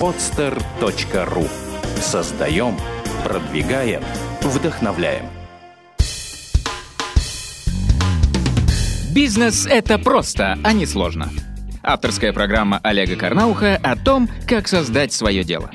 podster.ru Создаем, продвигаем, вдохновляем. Бизнес – это просто, а не сложно. Авторская программа Олега Карнауха о том, как создать свое дело.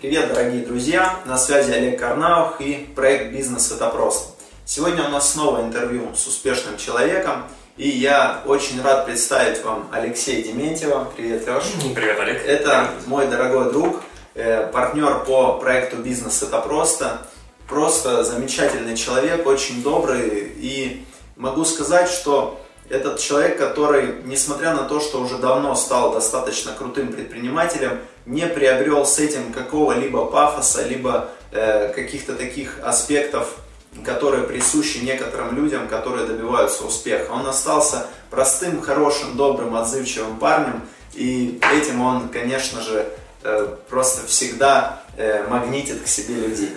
Привет, дорогие друзья! На связи Олег Карнаух и проект «Бизнес – это просто». Сегодня у нас снова интервью с успешным человеком, и я очень рад представить вам Алексея Дементьева. Привет, Леш. Привет, Олег. Это мой дорогой друг, э, партнер по проекту «Бизнес – это просто». Просто замечательный человек, очень добрый и могу сказать, что этот человек, который, несмотря на то, что уже давно стал достаточно крутым предпринимателем, не приобрел с этим какого-либо пафоса, либо э, каких-то таких аспектов, которые присущи некоторым людям, которые добиваются успеха. Он остался простым, хорошим, добрым, отзывчивым парнем, и этим он, конечно же, э, просто всегда э, магнитит к себе людей.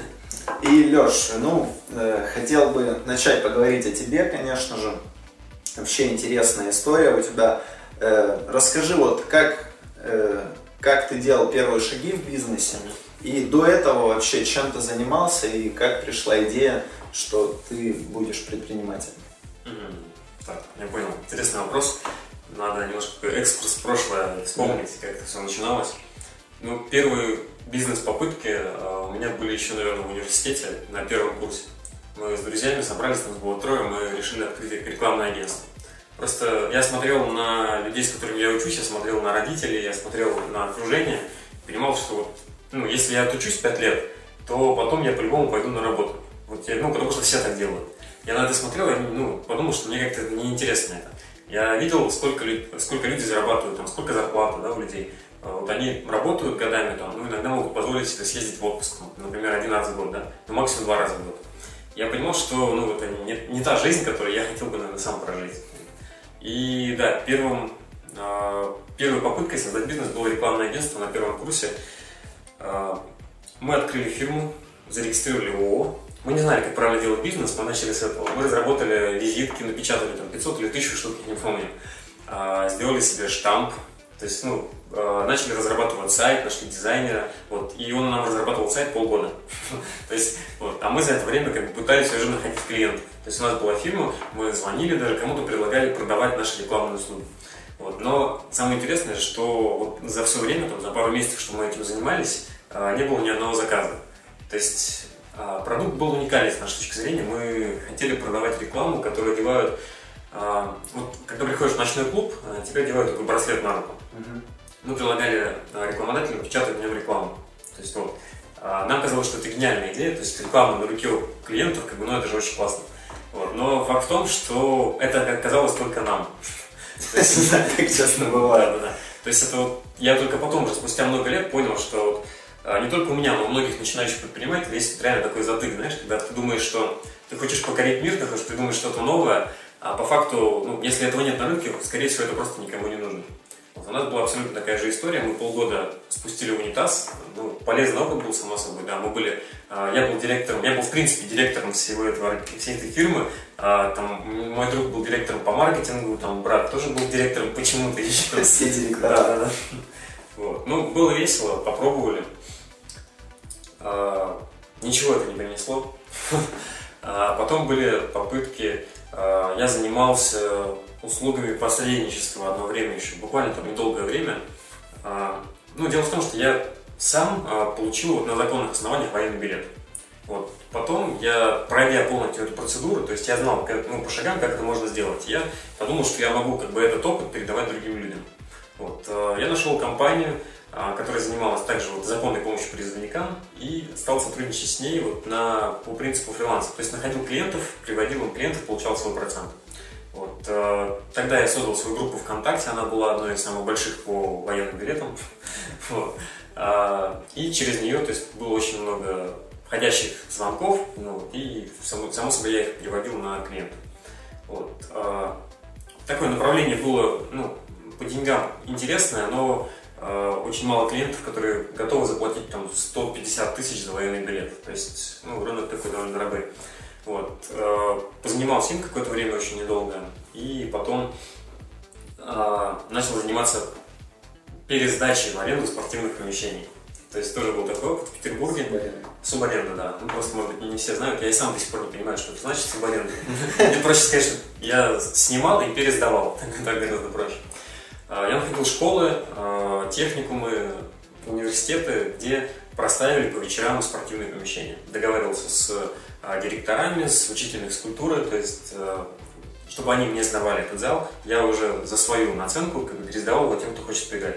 И, Леш, ну, э, хотел бы начать поговорить о тебе, конечно же. Вообще интересная история у тебя. Расскажи, вот как, как ты делал первые шаги в бизнесе, и до этого вообще чем ты занимался, и как пришла идея, что ты будешь предпринимателем? Mm-hmm. Так, я понял. Интересный вопрос. Надо немножко экскурс в прошлое вспомнить, как это все начиналось. Ну, первые бизнес-попытки э, у меня были еще, наверное, в университете на первом курсе. Мы с друзьями собрались, нас было трое, мы решили открыть рекламное агентство. Просто я смотрел на людей, с которыми я учусь, я смотрел на родителей, я смотрел на окружение, понимал, что вот, ну, если я отучусь 5 лет, то потом я по-любому пойду на работу. Вот я, ну, потому что все так делают. Я на это смотрел и ну, подумал, что мне как-то неинтересно это. Я видел, сколько, сколько люди зарабатывают, там, сколько зарплата да, у людей. А вот они работают годами, там, ну, иногда могут позволить себе съездить в отпуск, например, один раз в год, да, ну, максимум два раза в год. Я понимал, что, ну, это не, не та жизнь, которую я хотел бы, наверное, сам прожить. И, да, первым, э, первой попыткой создать бизнес было рекламное агентство на первом курсе. Э, мы открыли фирму, зарегистрировали ООО. Мы не знали, как правильно делать бизнес, мы начали с этого. Мы разработали визитки, напечатали там 500 или 1000 штук, я не помню. Сделали себе штамп, то есть, ну, э, начали разрабатывать сайт, нашли дизайнера, вот, и он нам разрабатывал сайт полгода. То есть, вот, а мы за это время как бы пытались уже находить клиентов. То есть у нас была фирма, мы звонили даже, кому-то предлагали продавать наши рекламные услуги. Вот. Но самое интересное, что вот за все время, там, за пару месяцев, что мы этим занимались, э, не было ни одного заказа. То есть продукт был уникальный с нашей точки зрения. Мы хотели продавать рекламу, которую одевают а, вот когда приходишь в ночной клуб, а, тебе делают такой браслет на руку. Угу. Мы предлагали а, рекламодателям печатать в нем рекламу. То есть вот, нам казалось, что это гениальная идея, то есть реклама на руке у клиентов, как бы, ну это же очень классно. Вот. Но факт в том, что это казалось только нам. Так честно бывает. То есть это вот, я только потом уже, спустя много лет, понял, что не только у меня, но у многих начинающих предпринимателей есть реально такой затык, знаешь, когда ты думаешь, что ты хочешь покорить мир, ты хочешь придумать что-то новое, а по факту, ну, если этого нет на рынке, скорее всего, это просто никому не нужно. Вот у нас была абсолютно такая же история. Мы полгода спустили унитаз. Ну, полезный опыт был, само собой. Да, мы были, а, я был директором, я был, в принципе, директором всего этого, всей этой фирмы. А, там, мой друг был директором по маркетингу, там, брат тоже был директором почему-то еще. Все директора. Да, да, да. Вот. Ну, было весело, попробовали. А, ничего это не принесло. А потом были попытки Э, я занимался услугами посредничества одно время еще, буквально там недолгое время. Ну, дело в том, что я сам получил вот на законных основаниях военный билет. Вот. Потом я, пройдя полностью эту процедуру, то есть я знал как, ну, по шагам, как это можно сделать, я подумал, что я могу как бы этот опыт передавать другим людям. Вот. Я нашел компанию, а, которая занималась также вот законной помощью призывникам и стал сотрудничать с ней вот на, по принципу фриланса. То есть находил клиентов, приводил им клиентов, получал свой процент. Вот. Э, тогда я создал свою группу ВКонтакте, она была одной из самых больших по военным билетам. А, и через нее то есть, было очень много входящих звонков, ну, и само, само собой я их переводил на клиентов. Вот. А, такое направление было ну, по деньгам интересное, но Э, очень мало клиентов, которые готовы заплатить там 150 тысяч за военный билет. То есть, ну, рынок такой довольно дорогой. Вот. Э, позанимался им какое-то время очень недолго. И потом э, начал заниматься пересдачи в аренду спортивных помещений. То есть тоже был такой опыт в Петербурге. Субаренда. Субаренда, да. Ну, просто, может быть, не все знают. Я и сам до сих пор не понимаю, что это значит субаренда. Мне проще сказать, что я снимал и пересдавал. Так гораздо проще. А, Я находил школы, а, техникумы, университеты, где проставили по вечерам спортивные помещения. Договаривался с а, директорами, с учителями физкультуры, то есть чтобы они мне сдавали этот зал, я уже за свою наценку как бы пересдавал его тем, кто хочет поиграть.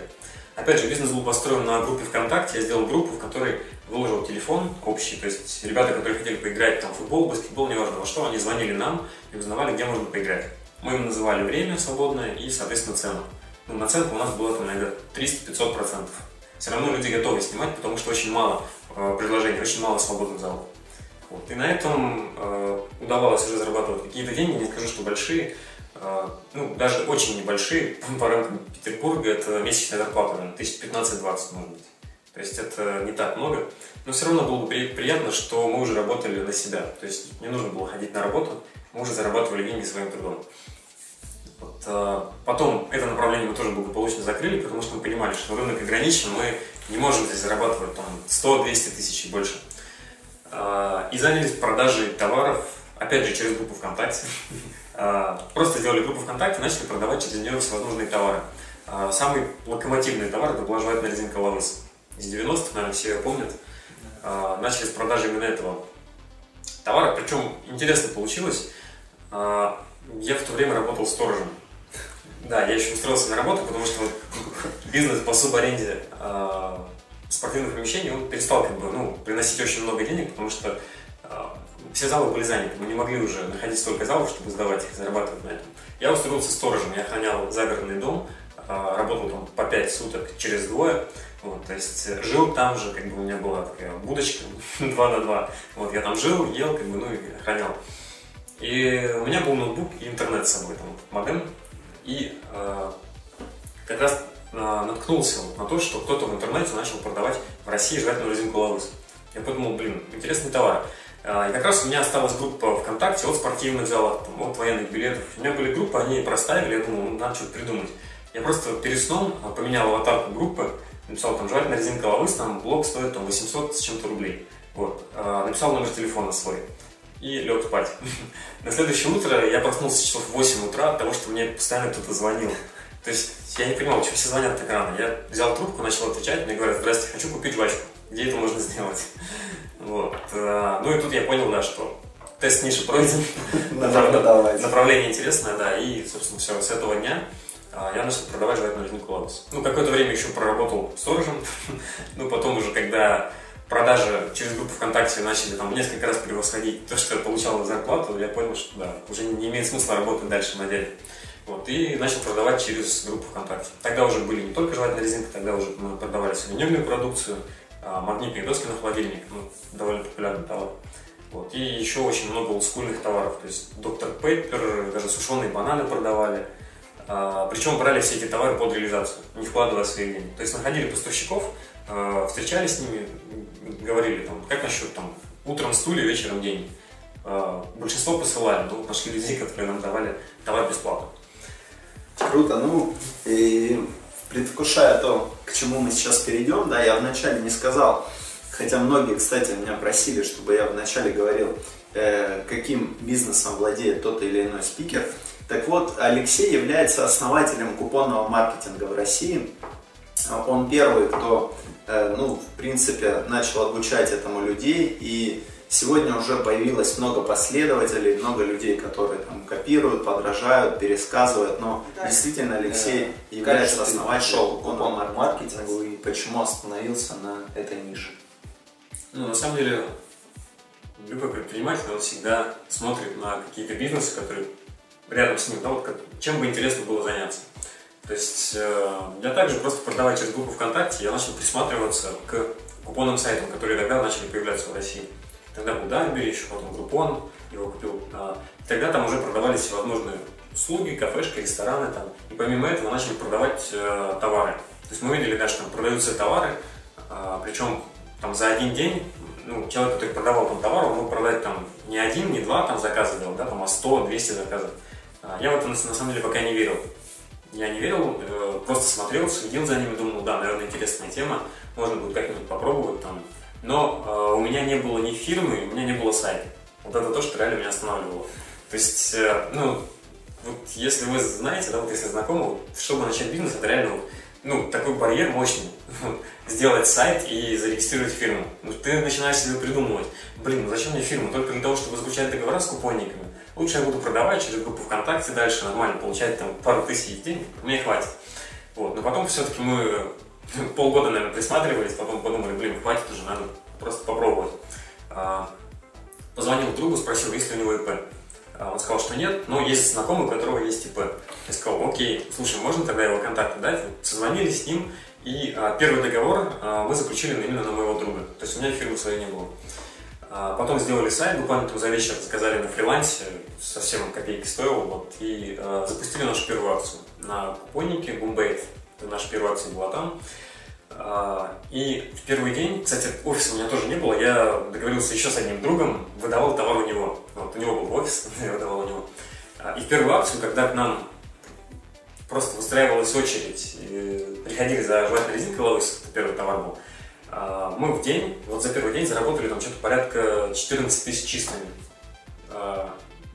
Опять же, бизнес был построен на группе ВКонтакте. Я сделал группу, в которой выложил телефон общий. То есть ребята, которые хотели поиграть там, в футбол, баскетбол, неважно во что, они звонили нам и узнавали, где можно поиграть. Мы им называли время свободное и, соответственно, цену. Ну, наценка у нас была, там, наверное, 300-500 процентов. Все равно люди готовы снимать, потому что очень мало э, предложений, очень мало свободных залов. Вот. И на этом э, удавалось уже зарабатывать какие-то деньги, не скажу, что большие, э, ну, даже очень небольшие, по рамкам Петербурга, это месячная зарплата, наверное, 1015-20, может быть. То есть это не так много, но все равно было бы при- приятно, что мы уже работали на себя. То есть не нужно было ходить на работу, мы уже зарабатывали деньги своим трудом. А, потом это направление мы тоже благополучно закрыли, потому что мы понимали, что рынок ограничен, мы не можем здесь зарабатывать там 100-200 тысяч и больше. А, И занялись продажей товаров, опять же, через группу ВКонтакте. А, Просто сделали группу ВКонтакте, начали продавать через нее всевозможные товары. Самый локомотивный товар это была жевательная резинка Лавыс. Из 90-х, наверное, все ее помнят. Начали с продажи именно этого товара. Причем интересно получилось. Я в то время работал сторожем. Да, я еще устроился на работу, потому что бизнес по субаренде а, спортивных помещений, он перестал как бы, ну, приносить очень много денег, потому что а, все залы были заняты. Мы не могли уже находить столько залов, чтобы сдавать их, зарабатывать на этом. Я устроился сторожем, я охранял загородный дом, а, работал там по 5 суток через двое. Вот, то есть э, жил там же, как бы у меня была такая будочка 2 на 2. Вот я там жил, ел, как бы, ну и охранял. И у меня был ноутбук и интернет с собой, там, модем. И э, как раз э, наткнулся на то, что кто-то в интернете начал продавать в России жевательную резинку Лавыс. Я подумал, блин, интересный товар. Э, И как раз у меня осталась группа ВКонтакте от спортивных залов, там, от военных билетов. У меня были группы, они проставили, я думал, ну, надо что-то придумать. Я просто перед сном э, поменял аватарку группы, написал там жевательная резинка Лавыс, там блок стоит там 800 с чем-то рублей. Вот. Э, Написал номер телефона свой и лег спать. На следующее утро я проснулся часов в 8 утра от того, что мне постоянно кто-то звонил. То есть я не понимал, что все звонят так рано. Я взял трубку, начал отвечать, мне говорят, здрасте, хочу купить жвачку. Где это можно сделать? Вот. А, Ну и тут я понял, да, что тест ниши пройден. Направление интересное, да. И, собственно, все, с этого дня а, я начал продавать жевательную резинку Лавус. Ну, какое-то время еще проработал сторожем. Ну, потом уже, когда продажи через группу ВКонтакте начали там несколько раз превосходить то, что я получал зарплату, я понял, что да, уже не имеет смысла работать дальше на деле. Вот, и начал продавать через группу ВКонтакте. Тогда уже были не только жевательная резинка, тогда уже мы продавали сувенирную продукцию, а, магнитные доски на холодильник, ну, довольно популярный товар. Вот. И еще очень много олдскульных товаров, то есть доктор Пеппер, даже сушеные бананы продавали. А, Причем брали все эти товары под реализацию, не вкладывая свои деньги. То есть находили поставщиков, а, встречались с ними, говорили, там, как насчет там, утром стулья, вечером деньги. А, Большинство посылали, но вот нашли людей, которые нам давали товар бесплатно. Круто. Ну, и предвкушая то, к чему мы сейчас перейдем, да, я вначале не сказал, хотя многие, кстати, меня просили, чтобы я вначале говорил, э, каким бизнесом владеет тот или иной спикер. Так вот, Алексей является основателем купонного маркетинга в России. Он первый, кто, ну, в принципе, начал обучать этому людей, и сегодня уже появилось много последователей, много людей, которые там копируют, подражают, пересказывают, но Да. действительно Алексей Э, является основателем купонному маркетингу и почему остановился на этой нише? Ну, на самом деле, любой предприниматель, он всегда смотрит на какие-то бизнесы, которые рядом с ним, да, вот как- чем бы интересно было заняться. То есть э, я также просто продавая через группу ВКонтакте, я начал присматриваться к купонным сайтам, которые тогда начали появляться в России. Тогда был Дарбери, еще потом Группон, его купил. А, тогда там уже продавались всевозможные услуги, кафешки, рестораны там. И помимо этого начали продавать э, товары. То есть мы видели, да, что там продаются товары, а, причем там за один день, ну, человек, который продавал там товар, он мог продать там не один, не два там заказа делать, да, там, а 100, 200 заказов. А, Я в это на самом деле пока не верил. Я не верил, э, просто смотрел, следил за ними, думал, да, наверное, интересная тема, можно будет как-нибудь попробовать там. Но э, у меня не было ни фирмы, у меня не было сайта. Вот это то, что реально меня останавливало. То есть, э, ну, вот если вы знаете, да, вот если знакомы, вот, чтобы начать бизнес, это реально вот, ну, такой барьер мощный. Сделать сайт и зарегистрировать фирму. Ты начинаешь себе придумывать, блин, ну зачем мне фирма? Только для того, чтобы заключать договора с купонниками. Лучше я буду продавать через группу ВКонтакте дальше нормально, получать там пару тысяч денег, мне хватит. Вот. Но потом все-таки мы полгода, наверное, присматривались, потом подумали, блин, хватит уже, надо просто попробовать. А, позвонил другу, спросил, есть ли у него ИП. А, он сказал, что нет, но есть знакомый, у которого есть ИП. Я сказал, окей, слушай, можно тогда его контакты дать? Созвонились с ним, и а, первый договор мы заключили именно на моего друга. То есть у меня фирмы своей не было. Потом сделали сайт, буквально там за вечер заказали на фрилансе, совсем копейки стоило, вот, и э, запустили нашу первую акцию на купоннике Boombait. Наша первая акция была там. А, и в первый день, кстати, офиса у меня тоже не было, я договорился еще с одним другом, выдавал товар у него. Вот, у него был офис, я выдавал у него. А, и в первую акцию, когда к нам просто выстраивалась очередь, приходили за жевательной резинкой это первый товар был, а, мы в день, вот за первый день заработали там что-то порядка 14 тысяч чистыми.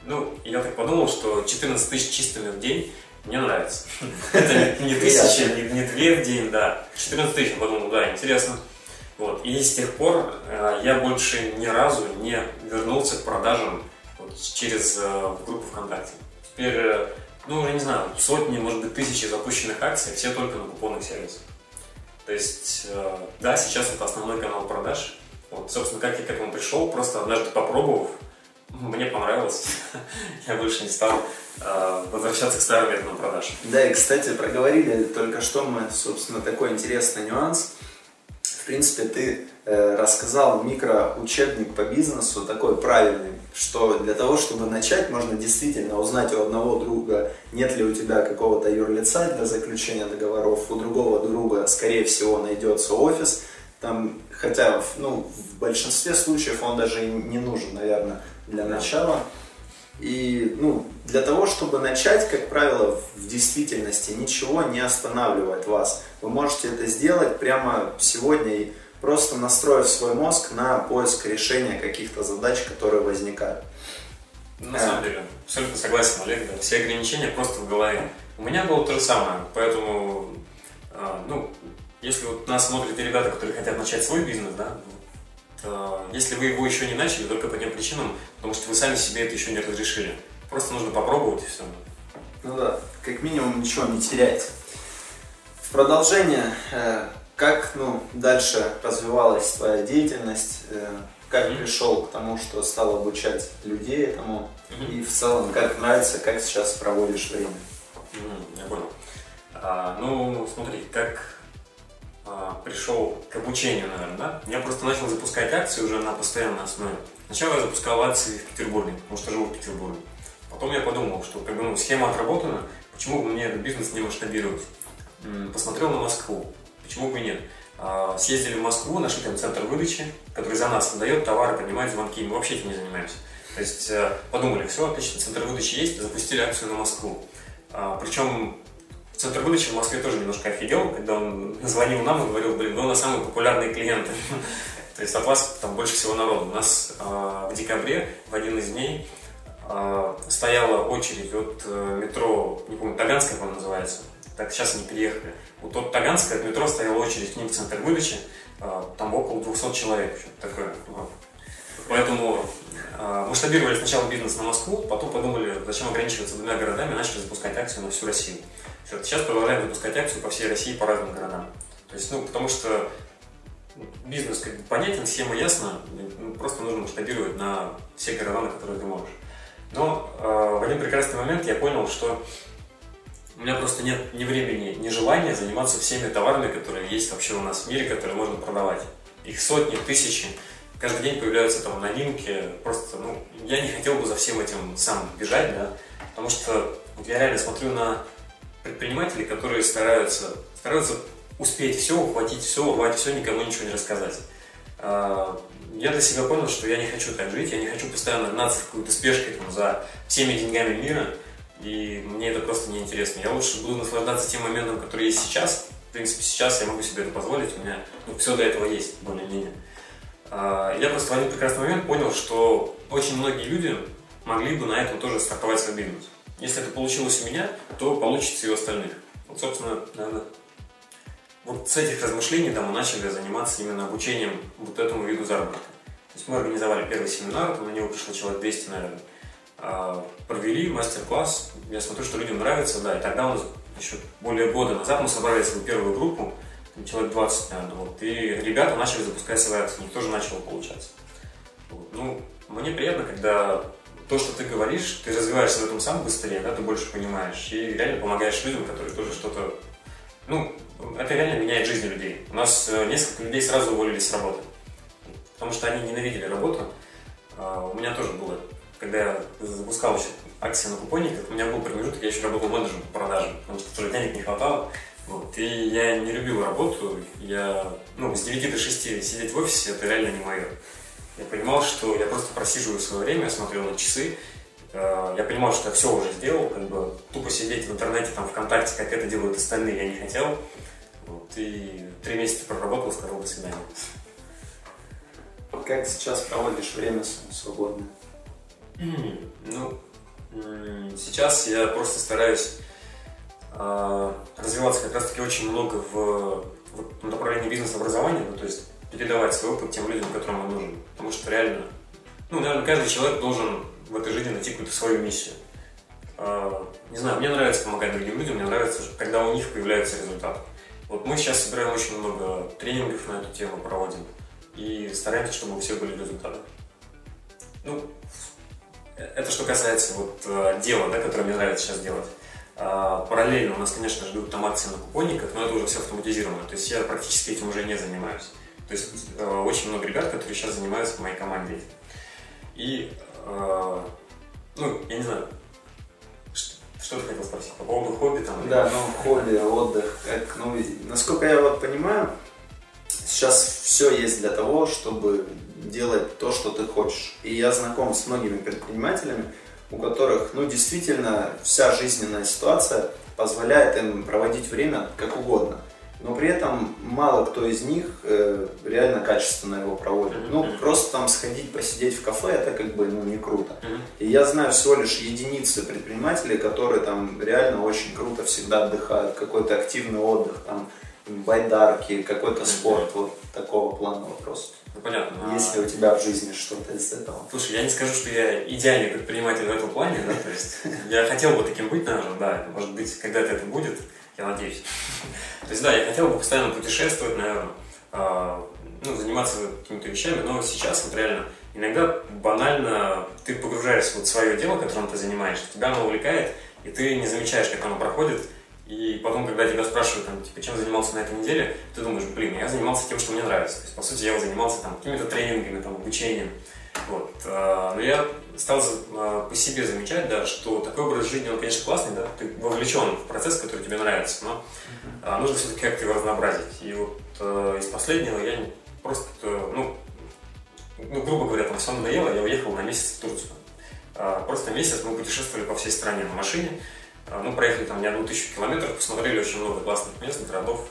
Ну, я так подумал, что 14 тысяч чистыми в день мне нравится. Это не тысяча, не две в день, да. 14 тысяч, я подумал, да, интересно. Вот. И с тех пор я больше ни разу не вернулся к продажам вот, через группу ВКонтакте. Теперь, э, ну, я не знаю, сотни, может быть, тысячи запущенных акций, все только на купонных сервисах. То есть, э, да, сейчас это основной канал продаж. Вот, собственно, как я к этому пришел, просто однажды попробовав, мне понравилось. Я больше не стал э, возвращаться к старым методам продаж. Да, и, кстати, проговорили только что мы, собственно, такой интересный нюанс. Принципе, ты э, рассказал микроучебник по бизнесу, такой правильный, что для того, чтобы начать, можно действительно узнать у одного друга, нет ли у тебя какого-то юрлица для заключения договоров, у другого друга, скорее всего, найдется офис, там, хотя ну, в большинстве случаев он даже не нужен, наверное, для начала. И ну, для того, чтобы начать, как правило, в действительности ничего не останавливает вас. Вы можете это сделать прямо сегодня и просто настроив свой мозг на поиск решения каких-то задач, которые возникают. На самом деле, абсолютно согласен, Олег, да. Все ограничения просто в голове. У меня было то же самое, поэтому, а, ну, если вот нас смотрят ребята, которые хотят начать свой бизнес, да, Э, если вы его еще не начали, только по тем причинам, потому что вы сами себе это еще не разрешили. Просто нужно попробовать и все. Ну да, как минимум ничего не терять. В продолжение, э, как ну, дальше развивалась твоя деятельность, э, как mm-hmm. пришел к тому, что стал обучать людей этому, mm-hmm. и в целом, как нравится, как сейчас проводишь время. Mm-hmm, я понял. А, ну, смотри, как а, пришел к обучению, наверное, да, я просто начал запускать акции уже на постоянной основе. Сначала я запускал акции в Петербурге, потому что живу в Петербурге. Потом я подумал, что как бы, ну, схема отработана, почему бы мне этот бизнес не масштабировать? Посмотрел на Москву, почему бы и нет? А, съездили в Москву, нашли там центр выдачи, который за нас выдает товары, поднимает звонки, мы вообще этим не занимаемся. То есть э, подумали, все, отлично, центр выдачи есть, запустили акцию на Москву. А, Причем Центр выдачи в Москве тоже немножко офигел, когда он звонил нам и говорил, блин, вы у нас самые популярные клиенты. То есть от вас там больше всего народу. У нас э, в декабре, в один из дней, стояла очередь от э, метро, не помню, Таганская, по называется. Так, сейчас они переехали. Вот от Таганская от метро стояла очередь к ним в центр выдачи. Э, там около 200 человек, такое. Поэтому э, масштабировали сначала бизнес на Москву, потом подумали, зачем ограничиваться двумя городами, начали запускать акцию на всю Россию. Сейчас продолжаем запускать акцию по всей России, по разным городам. То есть, ну, потому что бизнес как бы понятен, схема ясна, ну, просто нужно масштабировать на все города, на которые ты можешь. Но э, в один прекрасный момент я понял, что у меня просто нет ни времени, ни желания заниматься всеми товарами, которые есть вообще у нас в мире, которые можно продавать. Их сотни, тысячи. Каждый день появляются там новинки. Просто, ну, я не хотел бы за всем этим сам бежать, да, потому что вот я реально смотрю на предприниматели, которые стараются, стараются успеть все, ухватить все, урвать все, никому ничего не рассказать. Я для себя понял, что я не хочу так жить, я не хочу постоянно гнаться в какую-то спешкой там, за всеми деньгами мира. и мне это просто неинтересно. Я лучше буду наслаждаться тем моментом, который есть сейчас. В принципе, сейчас я могу себе это позволить, у меня ну, все для этого есть, более-менее. А, я просто в один прекрасный момент понял, что очень многие люди могли бы на этом тоже стартовать свой бизнес. Если это получилось у меня, то получится и у остальных. Вот, собственно, наверное, вот с этих размышлений да, мы начали заниматься именно обучением вот этому виду заработка. То есть мы организовали первый семинар, на него пришло человек 200, наверное. А, провели мастер-класс. Я смотрю, что людям нравится, да. И тогда у нас еще более года назад мы собрали свою первую группу, человек 20, наверное, вот. И ребята начали запускать свои акции, у них тоже начало получаться. Вот. Ну, мне приятно, когда то, что ты говоришь, ты развиваешься в этом сам быстрее, да, ты больше понимаешь и реально помогаешь людям, которые тоже что-то... Ну, это реально меняет жизнь людей. У нас э, несколько людей сразу уволились с работы, потому что они ненавидели работу. А, у меня тоже было, когда я запускал еще акции на купонниках, у меня был промежуток, я еще работал менеджером по продажам, потому что тоже денег не хватало. Вот. И я не любил работу, я, ну, с 9 до 6 сидеть в офисе, это реально не мое. Я понимал, что я просто просиживаю свое время, смотрел на часы, я понимал, что я все уже сделал, как бы тупо сидеть в интернете, там, ВКонтакте, как это делают остальные, я не хотел. Вот, и три месяца проработал, сказал до свидания. Как сейчас проводишь время свободное? Ну, сейчас я просто стараюсь э, развиваться как раз-таки очень много в, в направлении бизнес-образования, ну, то есть передавать свой опыт тем людям, которым он нужен. Потому что реально, ну, наверное, каждый человек должен в этой жизни найти какую-то свою миссию. Э, не знаю, мне нравится помогать другим людям, мне нравится, когда у них появляется результат. Вот мы сейчас собираем очень много тренингов на эту тему, проводим, и стараемся, чтобы у всех были результаты. Ну, это что касается вот э, дела, да, которое мне нравится сейчас делать. А, параллельно у нас, конечно же, идут там акции на купонниках, но это уже все автоматизировано. То есть я практически этим уже не занимаюсь. То есть э, очень много ребят, которые сейчас занимаются в моей команде. И, э, ну, я не знаю, что ты хотел спросить по поводу хобби там? Да, ну хобби, отдых. Как, ну, насколько я вот понимаю, сейчас все есть для того, чтобы делать то, что ты хочешь. И я знаком с многими предпринимателями, у которых, ну, действительно, вся жизненная ситуация позволяет им проводить время как угодно. Но при этом мало кто из них э, реально качественно его проводит. Mm-hmm. Ну, просто там сходить, посидеть в кафе, это как бы ну, не круто. Mm-hmm. И я знаю всего лишь единицы предпринимателей, которые там реально очень круто всегда отдыхают, какой-то активный отдых, там байдарки, какой-то спорт, mm-hmm. вот такого плана вопрос. Ну, понятно. Есть ли у тебя в жизни что-то из этого? Слушай, я не скажу, что я идеальный предприниматель в этом плане, да, то есть я хотел бы таким быть, наверное, да, может быть, когда-то это будет, я надеюсь. То есть, да, я хотел бы постоянно путешествовать, наверное, а, ну, заниматься какими-то вещами, но сейчас вот реально иногда банально ты погружаешься вот в свое дело, которым ты занимаешься, тебя оно увлекает, и ты не замечаешь, как оно проходит, и потом, когда тебя спрашивают, там, типа, чем занимался на этой неделе, ты думаешь, блин, я занимался тем, что мне нравится. То есть, по сути, я занимался там какими-то тренингами, там, обучением. Вот. А, но я стал а, по себе замечать, да, что такой образ жизни, он, конечно, классный, да, ты вовлечен в процесс, который тебе нравится, но uh-huh. нужно все-таки как-то его разнообразить. И вот из последнего я просто, ну, ну, грубо говоря, там все надоело, я уехал на месяц в Турцию. Просто месяц мы путешествовали по всей стране на машине, а, ну, проехали там не одну тысячу километров, посмотрели очень много классных мест, городов.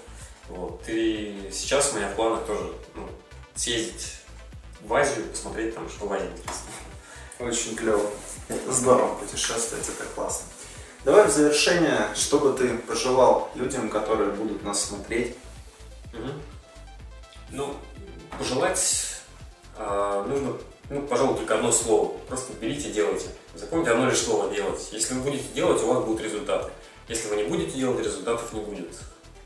Вот. И сейчас у меня в планах тоже ну, съездить в Азию, посмотреть там, что в Азии интересно. Очень клево. Это здорово путешествовать, это классно. Давай в завершение, что бы ты пожелал людям, которые будут нас смотреть? Угу. Ну, пожелать э, нужно, ну, пожалуй, только одно слово. Просто берите, делайте. Запомните одно лишь слово «делать». Если вы будете делать, у вас будут результаты. Если вы не будете делать, результатов не будет.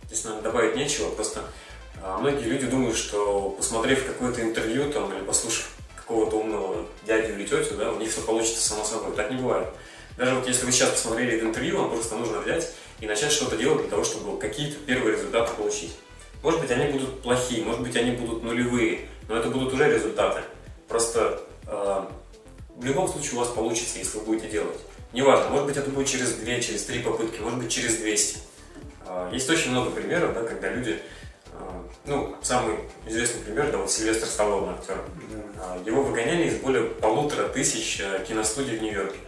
Здесь нам добавить нечего, просто а, многие люди думают, что посмотрев какое-то интервью там, или послушав какого-то умного дядю или тетю, да, у них все получится само собой. Так не бывает. Даже вот если вы сейчас посмотрели это интервью, вам просто нужно взять и начать что-то делать для того, чтобы какие-то первые результаты получить. Может быть, они будут плохие, может быть, они будут нулевые, но это будут уже результаты. Просто э, в любом случае у вас получится, если вы будете делать. Неважно, может быть это будет через 2, через 3 попытки, может быть через 200. А, есть очень много примеров, да, когда люди, ну, самый известный пример, да, вот Сильвестр Сталлоне, актер, а, его выгоняли из более полутора тысяч киностудий в Нью-Йорке.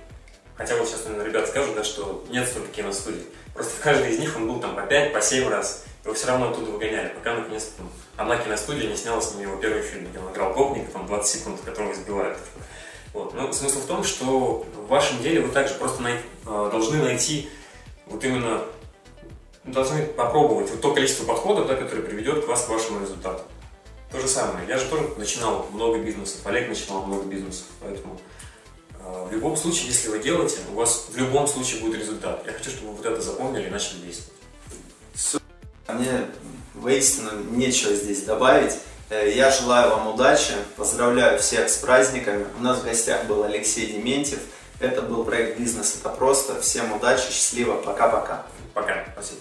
Хотя вот сейчас, наверное, ребята скажут, да, что нет столько киностудий. Просто в каждой из них он был там по 5, по 7 раз. Его все равно оттуда выгоняли, пока наконец там, одна киностудия не сняла с ним его первый фильм, где он играл гопника, там 20 секунд, которого избивают. Вот. Но смысл в том, что в вашем деле вы также просто най- э, должны найти вот именно должны попробовать вот то количество подходов, да, которое приведет вас к вашему результату. То же самое. Я же тоже начинал много бизнесов, Олег начинал много бизнесов, поэтому э, в любом случае, если вы делаете, у вас в любом случае будет результат. Я хочу, чтобы вы вот это запомнили и начали действовать. Мне воистину нечего здесь добавить. Э, Я желаю вам удачи, поздравляю всех с праздниками. У нас в гостях был Алексей Дементьев. Это был проект «Бизнес – это просто». Всем удачи, счастливо, пока-пока. Пока. Спасибо.